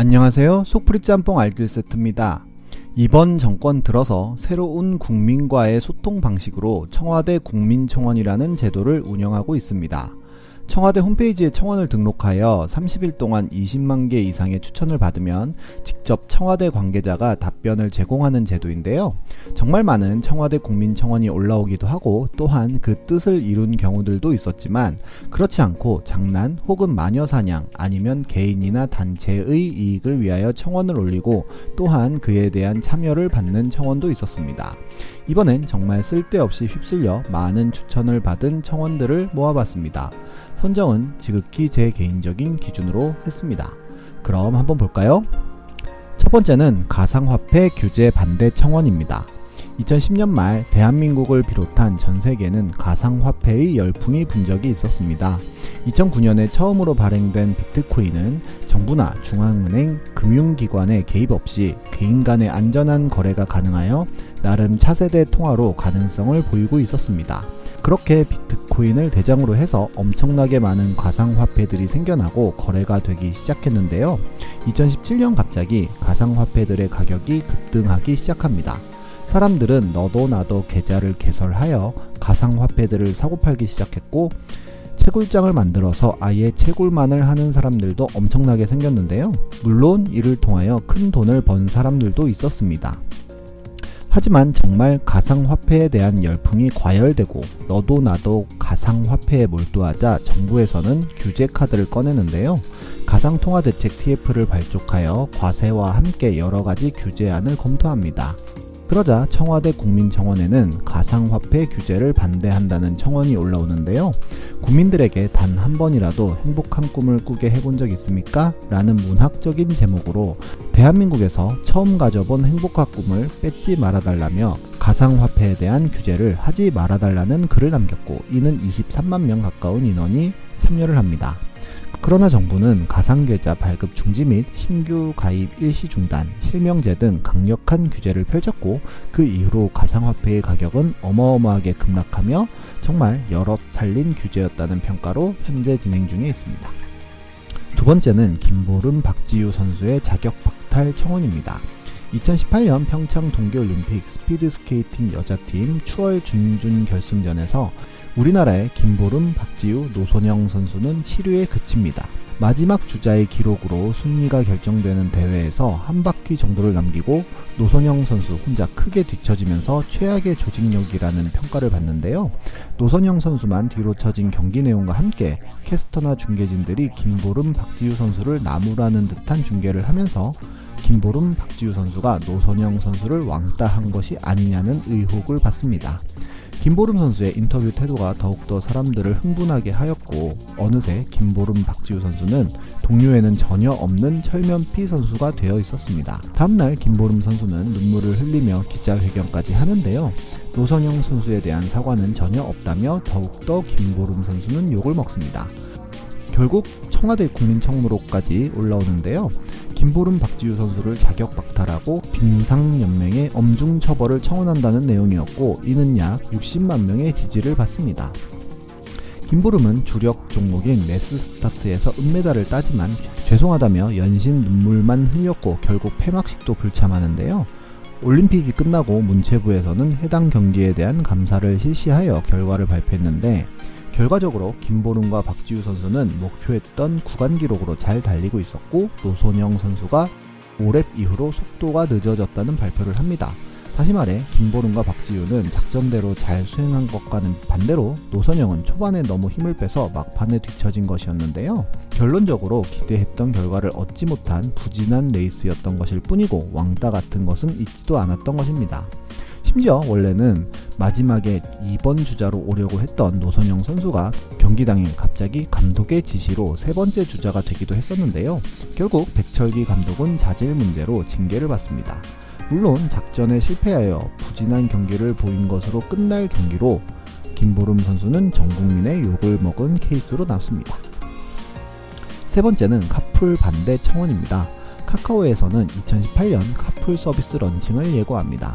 안녕하세요. 속풀이 짬뽕 알뜰 세트입니다. 이번 정권 들어서 새로운 국민과의 소통 방식으로 청와대 국민청원이라는 제도를 운영하고 있습니다. 청와대 홈페이지에 청원을 등록하여 30일 동안 20만 개 이상의 추천을 받으면 직접 청와대 관계자가 답변을 제공하는 제도인데요. 정말 많은 청와대 국민 청원이 올라오기도 하고 또한 그 뜻을 이룬 경우들도 있었지만 그렇지 않고 장난 혹은 마녀 사냥 아니면 개인이나 단체의 이익을 위하여 청원을 올리고 또한 그에 대한 참여를 받는 청원도 있었습니다. 이번엔 정말 쓸데없이 휩쓸려 많은 추천을 받은 청원들을 모아봤습니다. 선정은 지극히 제 개인적인 기준으로 했습니다. 그럼 한번 볼까요? 첫 번째는 가상화폐 규제 반대 청원입니다. 2010년 말 대한민국을 비롯한 전 세계는 가상화폐의 열풍이 분 적이 있었습니다. 2009년에 처음으로 발행된 비트코인은 정부나 중앙은행, 금융기관의 개입 없이 개인 간의 안전한 거래가 가능하여 나름 차세대 통화로 가능성을 보이고 있었습니다. 그렇게 비트코인을 대장으로 해서 엄청나게 많은 가상화폐들이 생겨나고 거래가 되기 시작했는데요. 2017년 갑자기 가상화폐들의 가격이 급등하기 시작합니다. 사람들은 너도 나도 계좌를 개설하여 가상화폐들을 사고팔기 시작했고 채굴장을 만들어서 아예 채굴만을 하는 사람들도 엄청나게 생겼는데요. 물론 이를 통하여 큰 돈을 번 사람들도 있었습니다. 하지만 정말 가상화폐에 대한 열풍이 과열되고 너도 나도 가상화폐에 몰두하자 정부에서는 규제 카드를 꺼내는데요. 가상통화대책 TF를 발족하여 과세와 함께 여러가지 규제안을 검토합니다. 그러자 청와대 국민청원에는 가상화폐 규제를 반대한다는 청원이 올라오는데요. 국민들에게 단 한 번이라도 행복한 꿈을 꾸게 해본 적 있습니까? 라는 문학적인 제목으로 대한민국에서 처음 가져본 행복한 꿈을 뺏지 말아달라며 가상화폐에 대한 규제를 하지 말아달라는 글을 남겼고 이는 23만 명 가까운 인원이 참여를 합니다. 그러나 정부는 가상계좌 발급 중지 및 신규 가입 일시 중단, 실명제 등 강력한 규제를 펼쳤고 그 이후로 가상화폐의 가격은 어마어마하게 급락하며 정말 여럿 살린 규제였다는 평가로 현재 진행 중에 있습니다. 두 번째는 김보름 박지우 선수의 자격 박탈 청원입니다. 2018년 평창 동계올림픽 스피드스케이팅 여자팀 추월 준준 결승전에서 우리나라의 김보름, 박지우, 노선영 선수는 7위에 그칩니다. 마지막 주자의 기록으로 순위가 결정되는 대회에서 한 바퀴 정도를 남기고 노선영 선수 혼자 크게 뒤처지면서 최악의 조직력이라는 평가를 받는데요. 노선영 선수만 뒤로 처진 경기 내용과 함께 캐스터나 중계진들이 김보름, 박지우 선수를 나무라는 듯한 중계를 하면서 김보름, 박지우 선수가 노선영 선수를 왕따한 것이 아니냐는 의혹을 받습니다. 김보름 선수의 인터뷰 태도가 더욱더 사람들을 흥분하게 하였고 어느새 김보름 박지우 선수는 동료에는 전혀 없는 철면피 선수가 되어 있었습니다. 다음날 김보름 선수는 눈물을 흘리며 기자회견까지 하는데요. 노선영 선수에 대한 사과는 전혀 없다며 더욱더 김보름 선수는 욕을 먹습니다. 결국 청와대 국민청무로까지 올라오는데요. 김보름 박지우 선수를 자격 박탈하고 빙상연맹에 엄중 처벌을 청원한다는 내용이었고 이는 약 60만 명의 지지를 받습니다. 김보름은 주력 종목인 매스 스타트에서 은메달을 따지만 죄송하다며 연신 눈물만 흘렸고 결국 폐막식도 불참하는데요. 올림픽이 끝나고 문체부에서는 해당 경기에 대한 감사를 실시하여 결과를 발표했는데 결과적으로 김보름과 박지우 선수는 목표했던 구간 기록으로 잘 달리고 있었고 노선영 선수가 5랩 이후로 속도가 늦어졌다는 발표를 합니다. 다시 말해 김보름과 박지우는 작전대로 잘 수행한 것과는 반대로 노선영은 초반에 너무 힘을 빼서 막판에 뒤처진 것이었는데요. 결론적으로 기대했던 결과를 얻지 못한 부진한 레이스였던 것일 뿐이고 왕따 같은 것은 있지도 않았던 것입니다. 심지어 원래는 마지막에 2번 주자로 오려고 했던 노선영 선수가 경기 당일 갑자기 감독의 지시로 세 번째 주자가 되기도 했었는데요. 결국 백철기 감독은 자질 문제로 징계를 받습니다. 물론 작전에 실패하여 부진한 경기를 보인 것으로 끝날 경기로 김보름 선수는 전 국민의 욕을 먹은 케이스로 남습니다. 세 번째는 카풀 반대 청원입니다. 카카오에서는 2018년 카풀 서비스 런칭을 예고합니다.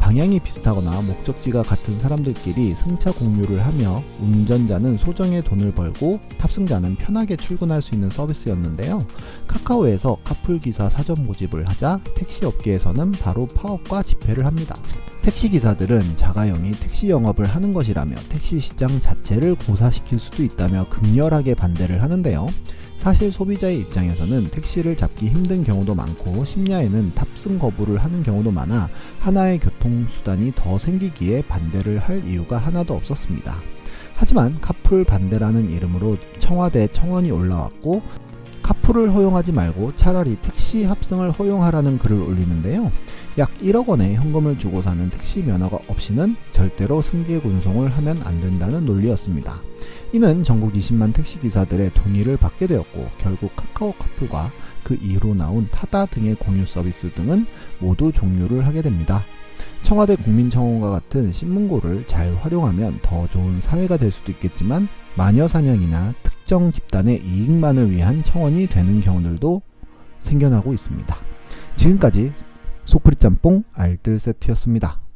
방향이 비슷하거나 목적지가 같은 사람들끼리 승차 공유를 하며 운전자는 소정의 돈을 벌고 탑승자는 편하게 출근할 수 있는 서비스였는데요. 카카오에서 카풀 기사 사전 모집을 하자 택시 업계에서는 바로 파업과 집회를 합니다. 택시 기사들은 자가용이 택시 영업을 하는 것이라며 택시 시장 자체를 고사시킬 수도 있다며 극렬하게 반대를 하는데요. 사실 소비자의 입장에서는 택시를 잡기 힘든 경우도 많고 심야에는 탑승 거부를 하는 경우도 많아 하나의 교통수단이 더 생기기에 반대를 할 이유가 하나도 없었습니다. 하지만 카풀 반대라는 이름으로 청와대 청원이 올라왔고 카풀을 허용하지 말고 차라리 택시 합승을 허용하라는 글을 올리는데요. 약 1억 원의 현금을 주고 사는 택시 면허가 없이는 절대로 승계 군송을 하면 안 된다는 논리였습니다. 이는 전국 20만 택시기사들의 동의를 받게 되었고 결국 카카오 카풀과 그 이후로 나온 타다 등의 공유 서비스 등은 모두 종료를 하게 됩니다. 청와대 국민청원과 같은 신문고를 잘 활용하면 더 좋은 사회가 될 수도 있겠지만 마녀 사냥이나 특정 집단의 이익만을 위한 청원이 되는 경우들도 생겨나고 있습니다. 지금까지 소쿠리 짬뽕 알뜰 세트였습니다.